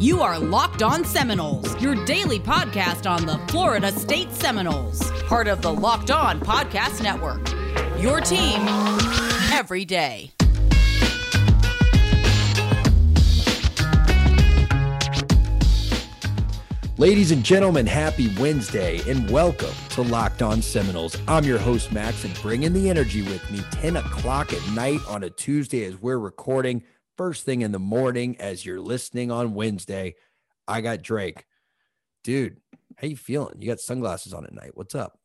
You are Locked On Seminoles, your daily podcast on the Florida State Seminoles, part of the Locked On Podcast Network. Your team every day. Ladies and gentlemen, happy Wednesday and welcome to Locked On Seminoles. I'm your host, Max, and bringing the energy with me 10 o'clock at night on a Tuesday as we're recording. First thing in the morning as you're listening on Wednesday. I got Drake. Dude, how you feeling? You got sunglasses on at night. What's up?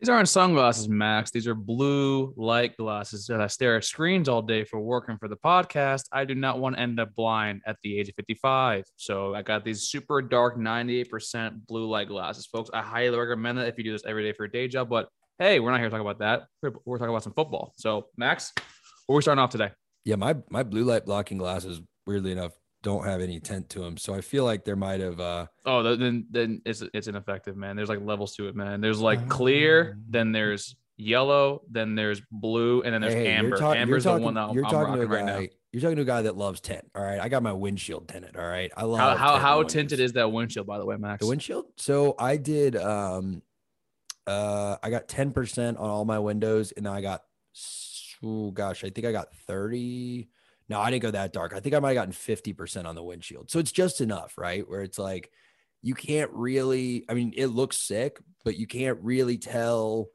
These aren't sunglasses, Max. These are blue light glasses that I stare at screens all day for working for the podcast. I do not want to end up blind at the age of 55. So I got these super dark 98% blue light glasses, folks. I highly recommend that if you do this every day for a day job. But hey, we're not here to talk about that. We're, talking about some football. So, Max, where are we starting off today? Yeah, my my blue light blocking glasses, weirdly enough, don't have any tint to them. So I feel like there might have. uh Oh, then then it's it's ineffective, man. There's like levels to it, man. There's like clear, then there's yellow, then there's blue, and then there's Hey, amber. you're talk- Amber's you're talking, the one that I'm, you're I'm talking to a rocking guy. right now. You're talking to a guy that loves tint. All right, I got my windshield tinted. All right, I love How how, tint how tinted is that windshield, by the way, Max? the windshield? So I did. um uh I got ten percent on all my windows, and I got. Oh gosh, I think I got thirty. No, I didn't go that dark. I think I might have gotten fifty percent on the windshield. So it's just enough, right? Where it's like you can't really. I mean, it looks sick, but you can't really tell.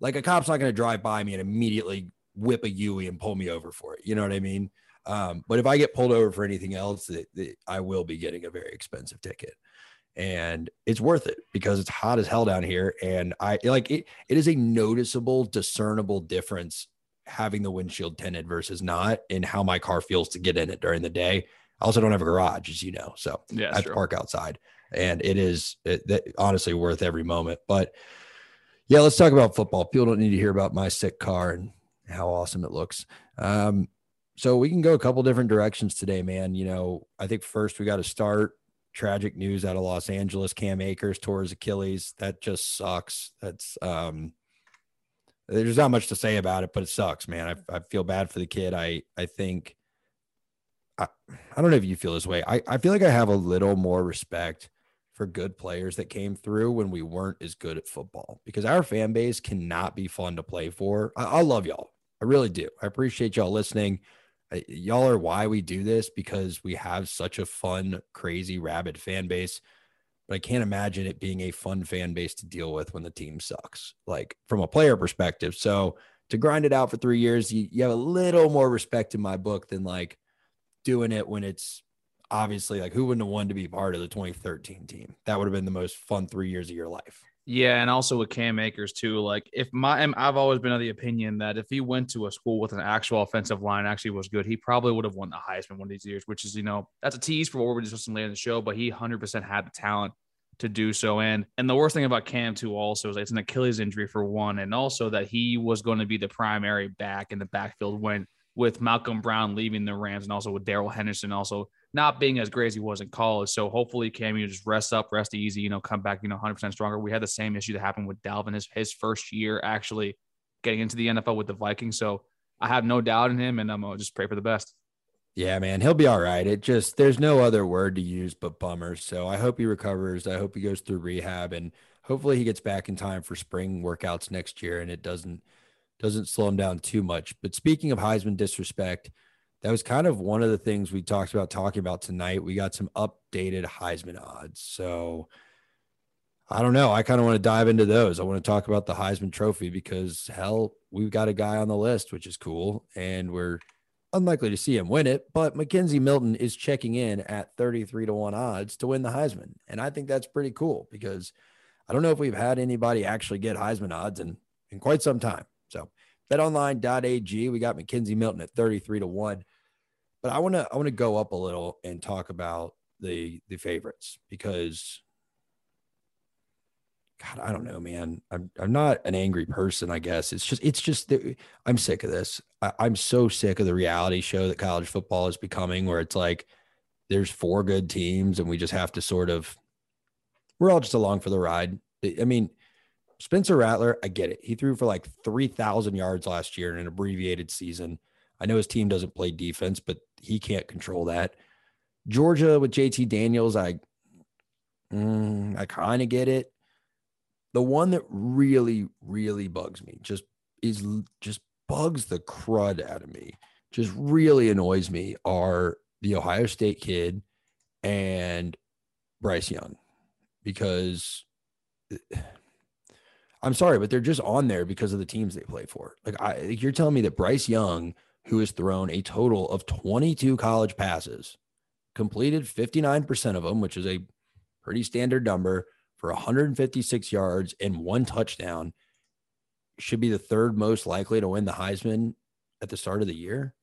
Like a cop's not going to drive by me and immediately whip a Yui and pull me over for it. You know what I mean? Um, but if I get pulled over for anything else, that I will be getting a very expensive ticket, and it's worth it because it's hot as hell down here, and I like it. It is a noticeable, discernible difference having the windshield tinted versus not, and how my car feels to get in it during the day. I also don't have a garage, as you know, so Yeah, I have to park outside, and it is it, that, honestly worth every moment. But yeah, let's talk about football. People don't need to hear about my sick car and how awesome it looks. Um, so we can go a couple different directions today, man. You know, I think first we got to start tragic news out of Los Angeles. Cam Akers tore his Achilles. That just sucks. That's um, there's not much to say about it, but it sucks, man. I, I feel bad for the kid. I I think I, I don't know if you feel this way. I, I feel like I have a little more respect for good players that came through when we weren't as good at football because our fan base cannot be fun to play for. I, I love y'all. I really do. I appreciate y'all listening. Y'all are why we do this because we have such a fun, crazy, rabid fan base. But I can't imagine it being a fun fan base to deal with when the team sucks, like from a player perspective. So to grind it out for three years, you, you have a little more respect in my book than like doing it when it's obviously like who wouldn't have wanted to be part of the 2013 team? That would have been the most fun three years of your life. Yeah, and also with Cam Akers too. Like if my, I've always been of the opinion that if he went to a school with an actual offensive line, actually was good, he probably would have won the Heisman one of these years. Which is, you know, that's a tease for what we're discussing later in the show. But he 100% had the talent to do so. And and the worst thing about Cam too also is it's an Achilles injury for one, and also that he was going to be the primary back in the backfield when with Malcolm Brown leaving the Rams, and also with Darrell Henderson also not being as great as he was in college. So hopefully Cam, you just rest up, rest easy, you know, come back, you know, 100% stronger. We had the same issue that happened with Dalvin his, his first year actually getting into the NFL with the Vikings. So I have no doubt in him and I'm just pray for the best. Yeah, man, he'll be all right. It just there's no other word to use but bummer. So I hope he recovers. I hope he goes through rehab and hopefully he gets back in time for spring workouts next year and it doesn't doesn't slow him down too much. But speaking of Heisman disrespect, that was kind of one of the things we talked about talking about tonight. We got some updated Heisman odds. So I don't know. I kind of want to dive into those. I want to talk about the Heisman Trophy because hell, we've got a guy on the list, which is cool, and we're unlikely to see him win it. But McKenzie Milton is checking in at 33 to 1 odds to win the Heisman. And I think that's pretty cool because I don't know if we've had anybody actually get Heisman odds in, in quite some time. So betonline.ag, we got McKenzie Milton at 33 to 1. But I want to I want to go up a little and talk about the the favorites because God, I don't know, man. I'm I'm not an angry person. I guess it's just it's just I'm sick of this. I, I'm so sick of the reality show that college football is becoming, where it's like there's four good teams and we just have to sort of we're all just along for the ride. I mean, Spencer Rattler, I get it. He threw for like three thousand yards last year in an abbreviated season. I know his team doesn't play defense, but he can't control that. Georgia with JT Daniels, I mm, I kind of get it. The one that really, really bugs me just is just bugs the crud out of me, just really annoys me are the Ohio State kid and Bryce Young because I'm sorry, but they're just on there because of the teams they play for. Like I you're telling me that Bryce Young, who has thrown a total of 22 college passes, completed 59% of them, which is a pretty standard number for 156 yards and one touchdown, should be the third most likely to win the Heisman at the start of the year.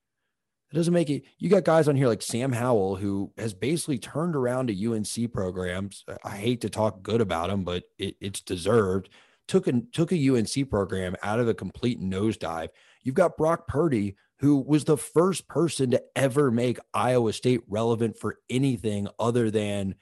It doesn't make it. You got guys on here like Sam Howell, who has basically turned around to UNC programs. I hate to talk good about him, but it, it's deserved. Took a took a UNC program out of a complete nosedive. You've got Brock Purdy, who was the first person to ever make Iowa State relevant for anything other than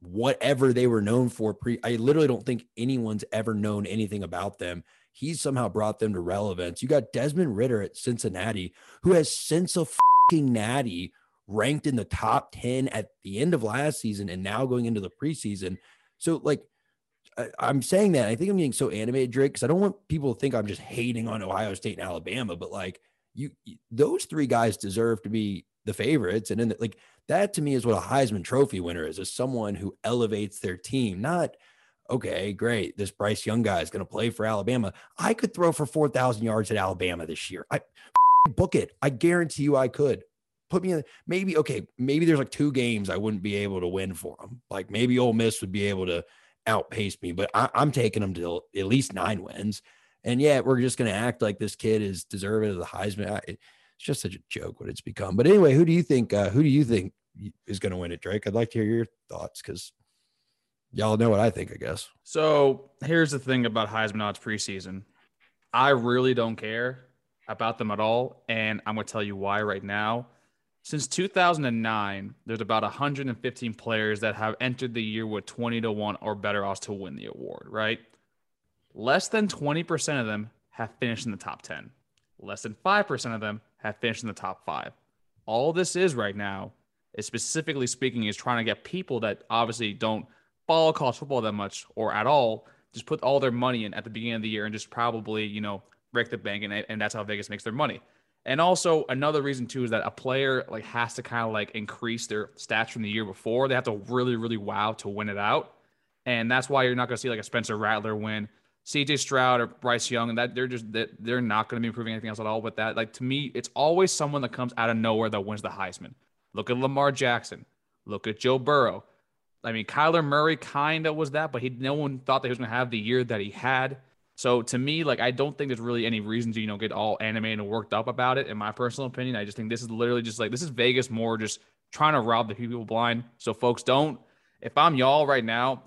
whatever they were known for. Pre, I literally don't think anyone's ever known anything about them he's somehow brought them to relevance. You got Desmond Ridder at Cincinnati, who has since a natty ranked in the top 10 at the end of last season and now going into the preseason. So, like, I, am saying that I think I'm getting so animated, Drake, because I don't want people to think I'm just hating on Ohio State and Alabama, but like, you, those three guys deserve to be the favorites. And then, the, like, that to me is what a Heisman Trophy winner is, is someone who elevates their team, not okay, great. This Bryce Young guy is going to play for Alabama. I could throw for 4,000 yards at Alabama this year. I book it. I guarantee you I could. Put me in maybe, okay, maybe there's like two games I wouldn't be able to win for them. Like maybe Ole Miss would be able to outpace me, but I, am taking them to at least nine wins. And yet we're just going to act like this kid is deserving of the Heisman. I, it's just such a joke what it's become. But anyway, who do you think? Uh, who do you think is going to win it, Drake? I'd like to hear your thoughts because y'all know what I think, I guess. So here's the thing about Heisman odds preseason. I really don't care about them at all. And I'm going to tell you why right now. Since 2009, there's about 115 players that have entered the year with 20 to 1 or better odds to win the award, right? Less than 20% of them have finished in the top 10. Less than 5% of them have finished in the top five. All this is right now is specifically speaking, is trying to get people that obviously don't follow college football that much or at all, just put all their money in at the beginning of the year and just probably, you know, break the bank. And, and that's how Vegas makes their money. And also another reason too is that a player like has to kind of like increase their stats from the year before. They have to really, really wow to win it out. And that's why you're not going to see like a Spencer Rattler win, CJ Stroud or Bryce Young, and that they're just they're not going to be improving anything else at all. with that, like to me, it's always someone that comes out of nowhere that wins the Heisman. Look at Lamar Jackson. Look at Joe Burrow. I mean, Kyler Murray kind of was that, but he no one thought that he was going to have the year that he had. So to me, like I don't think there's really any reason to you know get all animated and worked up about it. In my personal opinion, I just think this is literally just like this is Vegas more just trying to rob the people blind. So folks, don't. If I'm y'all right now,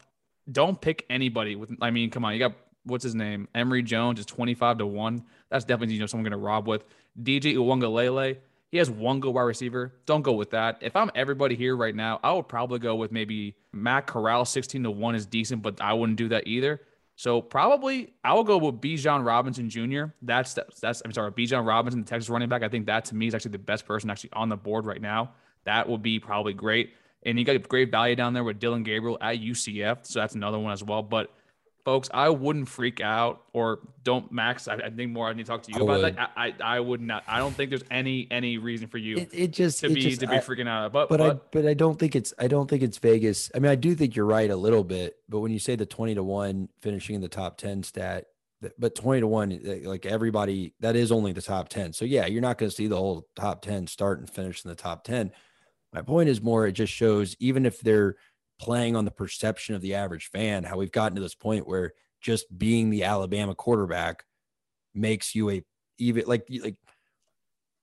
don't pick anybody. With I mean, come on, you got what's his name? Emory Jones is 25 to one. That's definitely you know someone going to rob with. DJ Uiagalelei he has one good wide receiver. Don't go with that. If I'm everybody here right now, I would probably go with maybe Matt Corral, 16 to 1 is decent, but I wouldn't do that either. So probably I will go with Bijan Robinson Jr. That's that's I'm sorry, Bijan Robinson, the Texas running back. I think that to me is actually the best person actually on the board right now. That would be probably great. And you got great value down there with Dillon Gabriel at UCF. So that's another one as well. But folks, I wouldn't freak out or don't max. I, I think more I need to talk to you I about would. that. I, I, I would not. I don't think there's any any reason for you. It, it just to it be just, to be freaking out. But, but but I but I don't think it's I don't think it's Vegas. I mean, I do think you're right a little bit. But when you say the twenty to one finishing in the top ten stat, but 20 to 1 eh, like everybody that is only the top 10 so yeah you're not going to see the whole top 10 start and finish in the top 10 my point is more it just shows even if they're playing on the perception of the average fan how we've gotten to this point where just being the Alabama quarterback makes you a even like like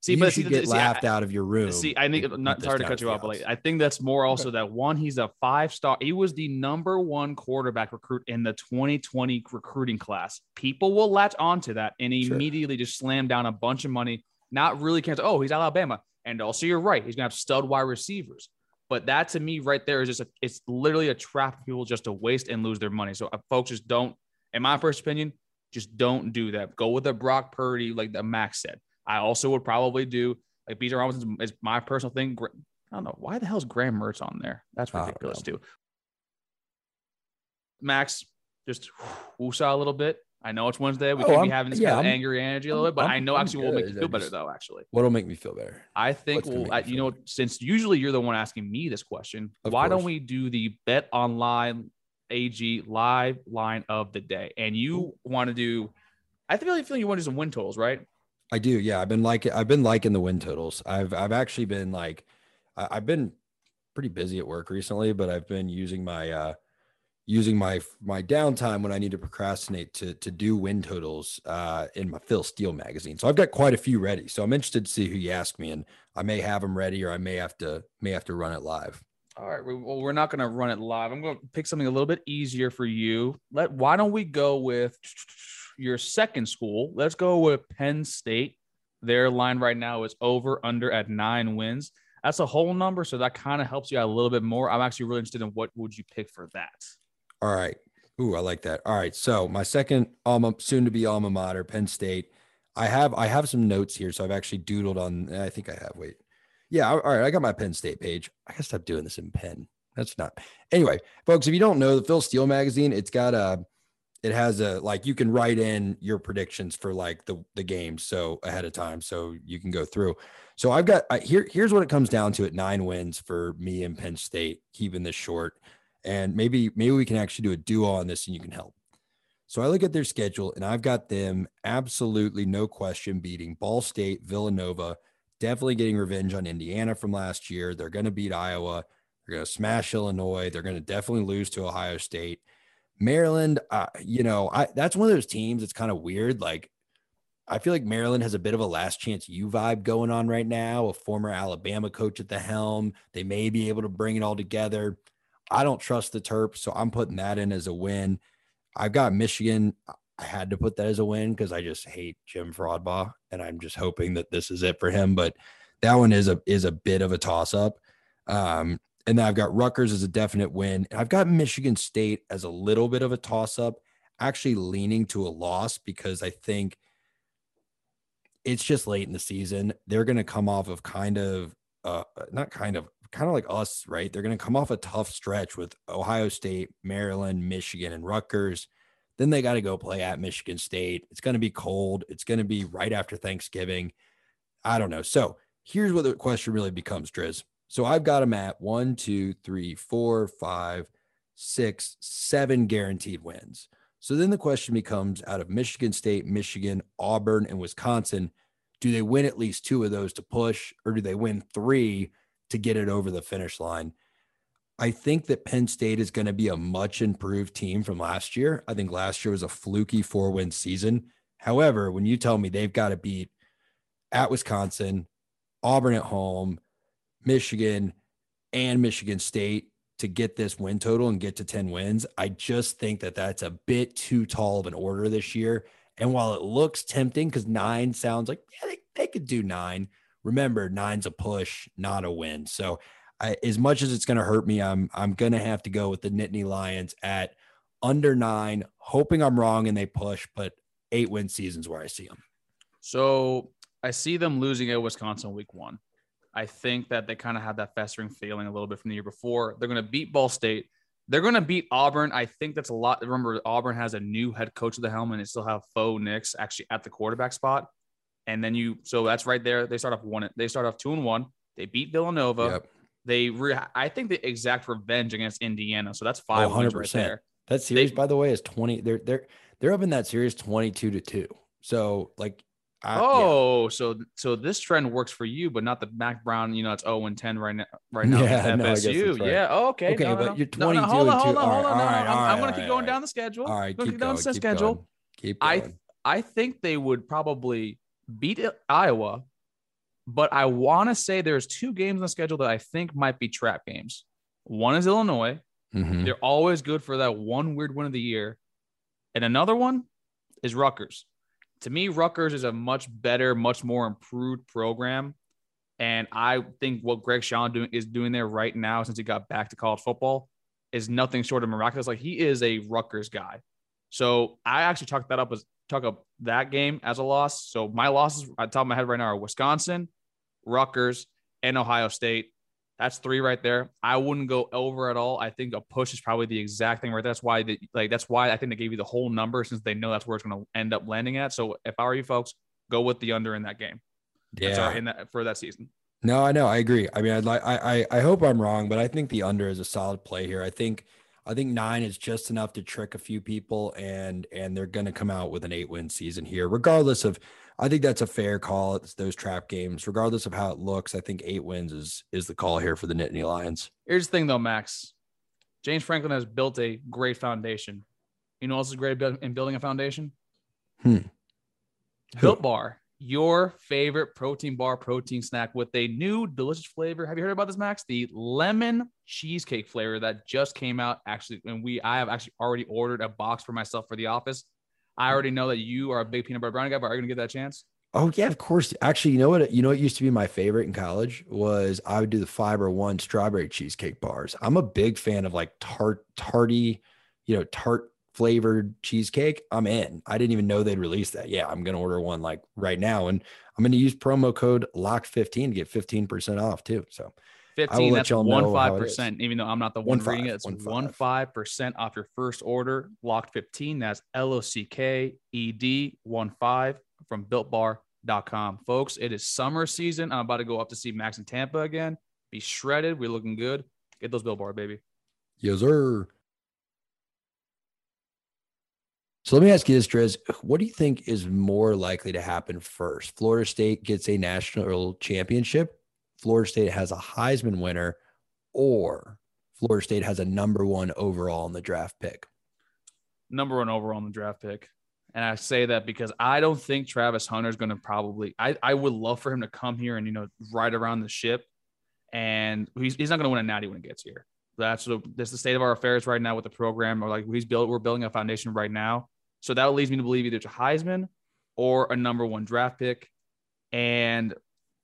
See, you but should see, get see, laughed I, out of your room. See, I think not sorry to cut you off, but like, I think that's more also okay. that one, he's a five star. He was the number one quarterback recruit in the 2020 recruiting class. People will latch onto that and sure. immediately just slam down a bunch of money, not really cares. Oh, he's Alabama. And also, you're right. He's gonna have stud wide receivers. But that to me right there is just a, it's literally a trap for people just to waste and lose their money. So uh, folks just don't in my first opinion, just don't do that. Go with a Brock Purdy, like the Max said. I also would probably do like Bijan Robinson is my personal thing. I don't know why the hell is Graham Mertz on there. That's ridiculous too. Max, just woosah a little bit. I know it's Wednesday. We Oh, can't I'm- be having this yeah, kind of I'm- angry energy a little bit, but I'm- i know actually what will make you feel better just- though. Actually, What'll make me feel better? I think well, I, you know, better? since usually you're the one asking me this question, Of why don't we do the bet online AG live line of the day? And you want to do, I feel you want to do some win totals, right? I do. Yeah, I've been like I've been liking the win totals. I've I've actually been like I, I've been pretty busy at work recently, but I've been using my uh using my my downtime when I need to procrastinate to to do win totals uh in my Phil Steele magazine. So I've got quite a few ready. So I'm interested to see who you ask me, and I may have them ready, or I may have to may have to run it live. All right. Well, we're not going to run it live. I'm going to pick something a little bit easier for you. Let why don't we go with your second school? Let's go with Penn State. Their line right now is over under at nine wins. That's a whole number, so that kind of helps you out a little bit more. I'm actually really interested in what would you pick for that. All right. Ooh, I like that. All right. So my second alma soon to be alma mater, Penn State. I have I have some notes here. So I've actually doodled on eh, I think I have. Wait. Yeah, all right. I got my Penn State page. I gotta stop doing this in pen. That's not anyway, folks. If you don't know the Phil Steele magazine, it's got a it has a like you can write in your predictions for like the the game so ahead of time so you can go through so i've got I, here here's what it comes down to at nine wins for me and penn state keeping this short and maybe maybe we can actually do a duo on this and you can help so i look at their schedule and i've got them absolutely no question beating ball state villanova definitely getting revenge on indiana from last year they're going to beat iowa they're going to smash illinois they're going to definitely lose to ohio state Maryland, uh, you know, I that's one of those teams that's kind of weird. Like, I feel like Maryland has a bit of a last chance you vibe going on right now. A former Alabama coach at the helm, they may be able to bring it all together. I don't trust the Terps, so I'm putting that in as a win. I've got Michigan. I had to put that as a win because I just hate Jim Fraudbaugh, and I'm just hoping that this is it for him. But that one is a is a bit of a toss up. Um, and then I've got Rutgers as a definite win. I've got Michigan State as a little bit of a toss up, actually leaning to a loss because I think it's just late in the season. They're going to come off of kind of, uh, not kind of, kind of like us, right? They're going to come off a tough stretch with Ohio State, Maryland, Michigan, and Rutgers. Then they got to go play at Michigan State. It's going to be cold. It's going to be right after Thanksgiving. I don't know. So here's what the question really becomes, Driz. So I've got them at one, two, three, four, five, six, seven guaranteed wins. So then the question becomes out of Michigan State, Michigan, Auburn, and Wisconsin, do they win at least two of those to push, or do they win three to get it over the finish line? I think that Penn State is going to be a much improved team from last year. I think last year was a fluky four win season. However, when you tell me they've got to beat at Wisconsin, Auburn at home, Michigan, and Michigan State to get this win total and get to 10 wins, I just think that that's a bit too tall of an order this year. And while it looks tempting because nine sounds like, yeah, they, they could do nine, remember, nine's a push, not a win. So, I, as much as it's going to hurt me, I'm I'm going to have to go with the Nittany Lions at under nine, hoping I'm wrong and they push, but eight win seasons where I see them. So I see them losing at Wisconsin week one. I think that they kind of had that festering feeling a little bit from the year before. They're going to beat Ball State. They're going to beat Auburn. I think that's a lot. Remember, Auburn has a new head coach of the helm, and they still have Bo Nix actually at the quarterback spot. And then you, so that's right there. They start off one. They start off two and one. They beat Villanova. Yep. They, re, I think the exact revenge against Indiana. So that's five Oh, wins right 100%. there. That series, They- by the way, is 20. They're they're they're up in that series 22 to 2. So like I, yeah. Oh, so so this trend works for you, but not the Mack Brown. You know, it's 0 and 10 right now. Right now, Yeah, no, FSU. right. Yeah. Oh, okay. Okay, No, but no. you're no, 22 hold on, hold on, hold on. All No, no, all I'm, right, going to keep right, going down the schedule. All right, keep going, the keep schedule. going, Keep I- I think they would probably beat Iowa, but I want to say there's two games on the schedule that I think might be trap games. One is Illinois. Mhm. They're always good for that one weird win of the year. And another one is Rutgers. To me, Rutgers is a much better, much more improved program. And I think what Greg Schiano is doing there right now, since he got back to college football, is nothing short of miraculous. Like he is a Rutgers guy. So I actually chalked that up as chalk up that game as a loss. So my losses at the top of my head right now are Wisconsin, Rutgers, and Ohio State. That's three right there. I wouldn't go over at all. I think a push is probably the exact thing right. That's why the like that's why I think they gave you the whole number since they know that's where it's going to end up landing at. So if I were you folks, go with the under in that game. Yeah, Sorry, in that for that season. No, I know. I agree. I mean, I'd like. I, I I hope I'm wrong, but I think the under is a solid play here. I think I think nine is just enough to trick a few people, and and they're going to come out with an eight win season here, regardless of. I think that's a fair call. It's those trap games, regardless of how it looks. I think eight wins is is the call here for the Nittany Lions. Here's the thing, though, Max. James Franklin has built a great foundation. You know, what else is great in building a foundation. Hmm. Built Bar your favorite protein bar protein snack with a new delicious flavor. Have you heard about this, Max? The lemon cheesecake flavor that just came out. Actually, and we I have actually already ordered a box for myself for the office. I already know that you are a big peanut butter brownie guy, but are you gonna get that chance? Oh yeah, of course. Actually, you know what? You know what used to be my favorite in college was I would do the Fiber One strawberry cheesecake bars. I'm a big fan of like tart, tarty, you know, tart flavored cheesecake, I'm in. I didn't even know they'd release that. Yeah, I'm going to order one like right now. And I'm going to use promo code LOCK15 to get 15% off too. So 15, that's one five percent, even though I'm not the one, one reading it. It's one five percent off your first order. Locked 15. That's L-O-C-K-E-D one five from builtbar.com. Folks, it is summer season. I'm about to go up to see Max in Tampa again. Be shredded. We're looking good. Get those Built Bar, baby. Yes, sir. So let me ask you this, Drez. What do you think is more likely to happen first? Florida State gets a national championship, Florida State has a Heisman winner, or Florida State has a number one overall in the draft pick? Number one overall in the draft pick. And I say that because I don't think Travis Hunter is going to probably, I, I would love for him to come here and, you know, ride around the ship. And he's, he's not going to win a natty when he gets here. That's the, that's the state of our affairs right now with the program. Or like he's built, we're building a foundation right now so that leads me to believe either it's a Heisman or a number one draft pick. And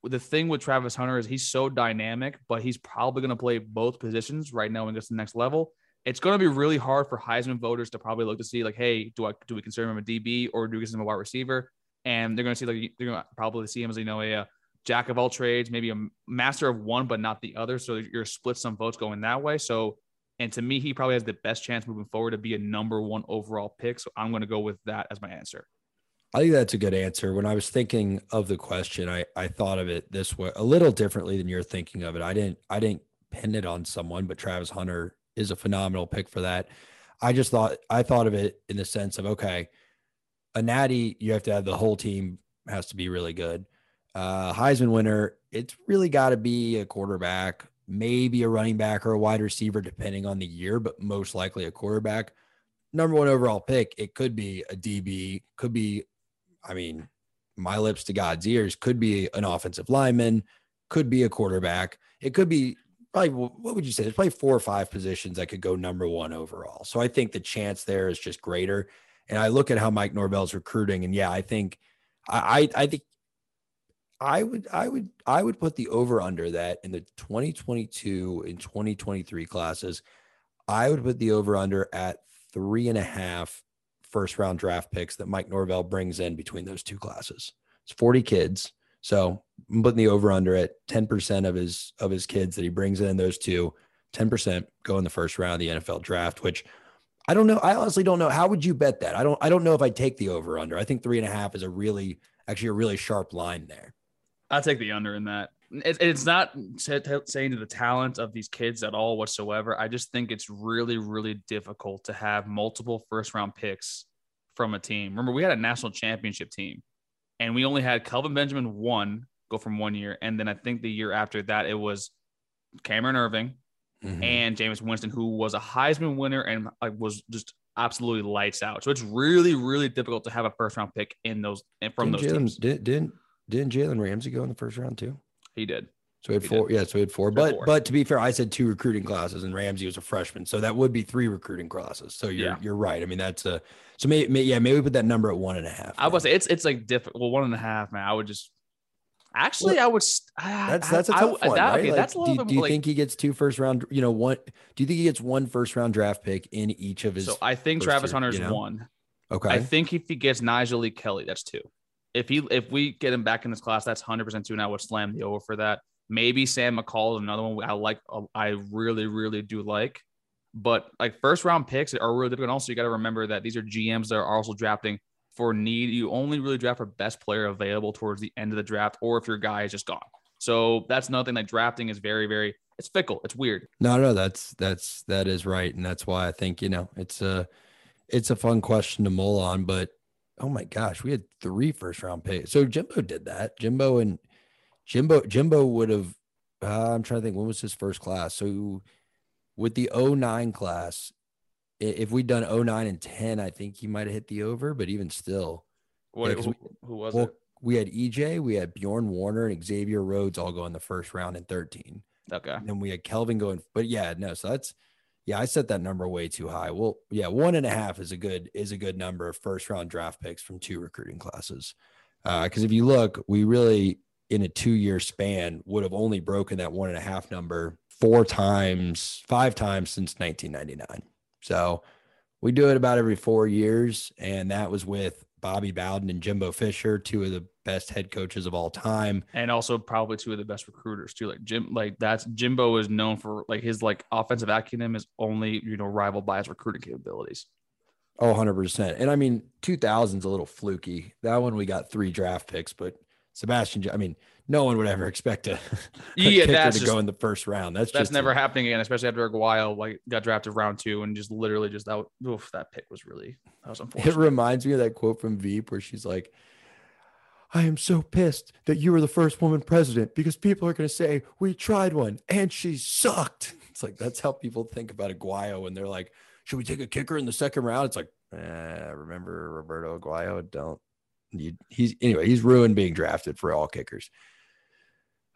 the thing with Travis Hunter is he's so dynamic, but he's probably going to play both positions right now and gets to the next level. It's going to be really hard for Heisman voters to probably look to see like, hey, do I do we consider him a DB or do we consider him a wide receiver? And they're going to see like they're going to probably see him as you know a, a jack of all trades, maybe a master of one but not the other. So you're split some votes going that way. So and to me, he probably has the best chance moving forward to be a number one overall pick. So I'm going to go with that as my answer. I think that's a good answer. When I was thinking of the question, I, I thought of it this way a little differently than you're thinking of it. I didn't I didn't pin it on someone, but Travis Hunter is a phenomenal pick for that. I just thought I thought of it in the sense of okay, a natty, you have to have the whole team has to be really good. Uh Heisman winner, it's really got to be a quarterback, maybe a running back or a wide receiver, depending on the year, but most likely a quarterback. Number one overall pick, it could be a DB, could be, I mean, my lips to God's ears, could be an offensive lineman, could be a quarterback. It could be probably, what would you say? There's probably four or five positions that could go number one overall. So I think the chance there is just greater. And I look at how Mike Norvell's recruiting, and yeah, I think I, I think I would, I would, I would put the over under that in the 2022 and 2023 classes. I would put the over under at three and a half first round draft picks that Mike Norvell brings in between those two classes. It's 40 kids. So I'm putting the over under at 10% of his of his kids that he brings in those two, 10% go in the first round of the NFL draft, which I don't know. I honestly don't know. How would you bet that? I don't I don't know if I take the over under. I think three and a half is a really actually a really sharp line there. I take the under in that. It, it's not saying to the talent of these kids at all whatsoever. I just think it's really, really difficult to have multiple first round picks from a team. Remember, we had a national championship team, and we only had Kelvin Benjamin one go from one year, and then I think the year after that it was Cameron Erving mm-hmm. and Jameis Winston, who was a Heisman winner and like was just absolutely lights out. So it's really, really difficult to have a first round pick in those from didn't those teams. Did, didn't didn't Jalen Ramsey go in the first round too? He did. So we had he four. Did. Yeah, so we had four. But four. but to be fair, I said two recruiting classes, and Ramsey was a freshman, so that would be three recruiting classes. So you're yeah. you're right. I mean, that's a so maybe, maybe yeah maybe we put that number at one and a half. I was it's it's like different. Well, one and a half, man. I would just actually well, I would. That's that's a tough I, one, that, right? Okay, like, that's a little do, bit. Do you like, think he gets two first round? You know, one. Do you think he gets one first round draft pick in each of his? So I think Travis Hunter's you know? one. Okay. I think if he gets Nyjalik Kelly, that's two if he if we get him back in this class, that's hundred percent two. And I would slam the over for that. Maybe Sam McCall is another one I like. uh, I really, really do like. But like first round picks are really difficult. Also, you got to remember that these are GMs that are also drafting for need. You only really draft for best player available towards the end of the draft, or if your guy is just gone. So that's another thing. Like drafting is very, very it's fickle. It's weird. No, no, that's that's that is right, and that's why I think you know it's a it's a fun question to mull on. But oh my gosh, we had three first round picks. So Jimbo did that. Jimbo and Jimbo Jimbo would have. Uh, I'm trying to think when was his first class. So with the 09 class, if we'd done 09 and 10, I think he might have hit the over. But even still, What, Yeah, who, who was well, it? we had EJ, we had Bjoern Werner, and Xavier Rhodes all go in the first round in 13. Okay. And then we had Kelvin going, but yeah, no. So that's yeah, I set that number way too high. Well, yeah, one and a half is a good is a good number of first round draft picks from two recruiting classes. Uh, because if you look, we really in a two year span would have only broken that one and a half number four times, five times since 1999. So we do it about every four years, and that was with Bobby Bowden and Jimbo Fisher, two of the best head coaches of all time. and also probably two of the best recruiters too. Like Jim, like that's Jimbo is known for like his like offensive acumen is only you know rivaled by his recruiting capabilities. Oh, 100%. And I mean, 2000's a little fluky. That one we got three draft picks, but Sebastian, I mean, no one would ever expect a, a Yeah, kicker that's to just- go in the first round. That's, That's just never happening again, especially after Aguayo like got drafted round two and just literally just that oof, that pick was really that was unfortunate. It reminds me of that quote from Veep where she's like, I am so pissed that you were the first woman president because people are going to say we tried one and she sucked. It's like that's how people think about Aguayo when they're like, should we take a kicker in the second round? It's like, eh, remember Roberto Aguayo? Don't. You, he's anyway. He's ruined being drafted for all kickers.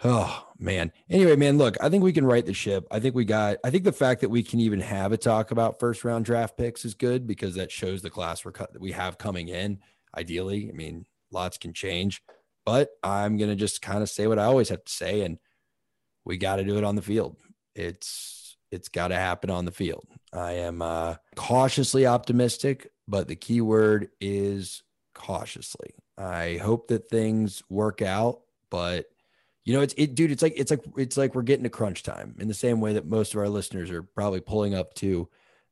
Oh man. Anyway, man, look, I think we can right the ship. I think we got. I think the fact that we can even have a talk about first round draft picks is good because that shows the class we're cut that we have coming in. Ideally, I mean, lots can change, but I'm gonna just kind of say what I always have to say, and we got to do it on the field. It's it's got to happen on the field. I am uh, cautiously optimistic, but the key word is cautiously. I hope that things work out, but you know, it's it, dude. It's like it's like it's like we're getting to crunch time in the same way that most of our listeners are probably pulling up to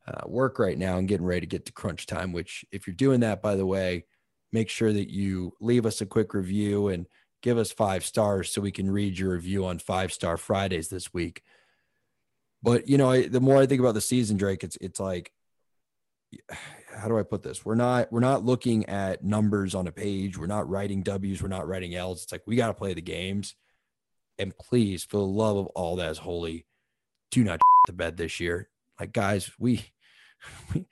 uh, work right now and getting ready to get to crunch time. Which, if you're doing that, by the way, make sure that you leave us a quick review and give us five stars so we can read your review on Five Star Fridays this week. But you know, I, the more I think about the season, Drake, it's it's like, how do I put this? We're not we're not looking at numbers on a page. We're not writing W's. We're not writing L's. It's like we got to play the games. And please, for the love of all that is holy, do not the bed this year. Like guys, we, we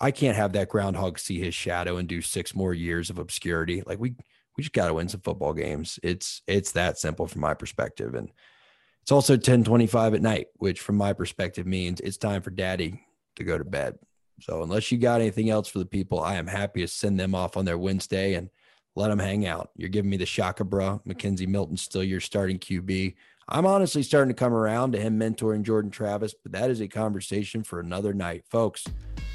I can't have that groundhog see his shadow and do six more years of obscurity. Like we we just got to win some football games. It's it's that simple from my perspective. And it's also 1025 at night, which from my perspective means it's time for daddy to go to bed. So unless you got anything else for the people, I am happy to send them off on their Wednesday and let them hang out. You're giving me the shaka, bro. McKenzie Milton still your starting QB. I'm honestly starting to come around to him mentoring Jordan Travis, but that is a conversation for another night, folks.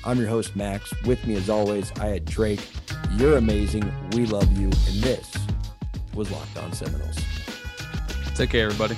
I'm your host, Max. With me, as always, I had Drake. You're amazing. We love you. And this was Locked On Seminoles. Take care, everybody.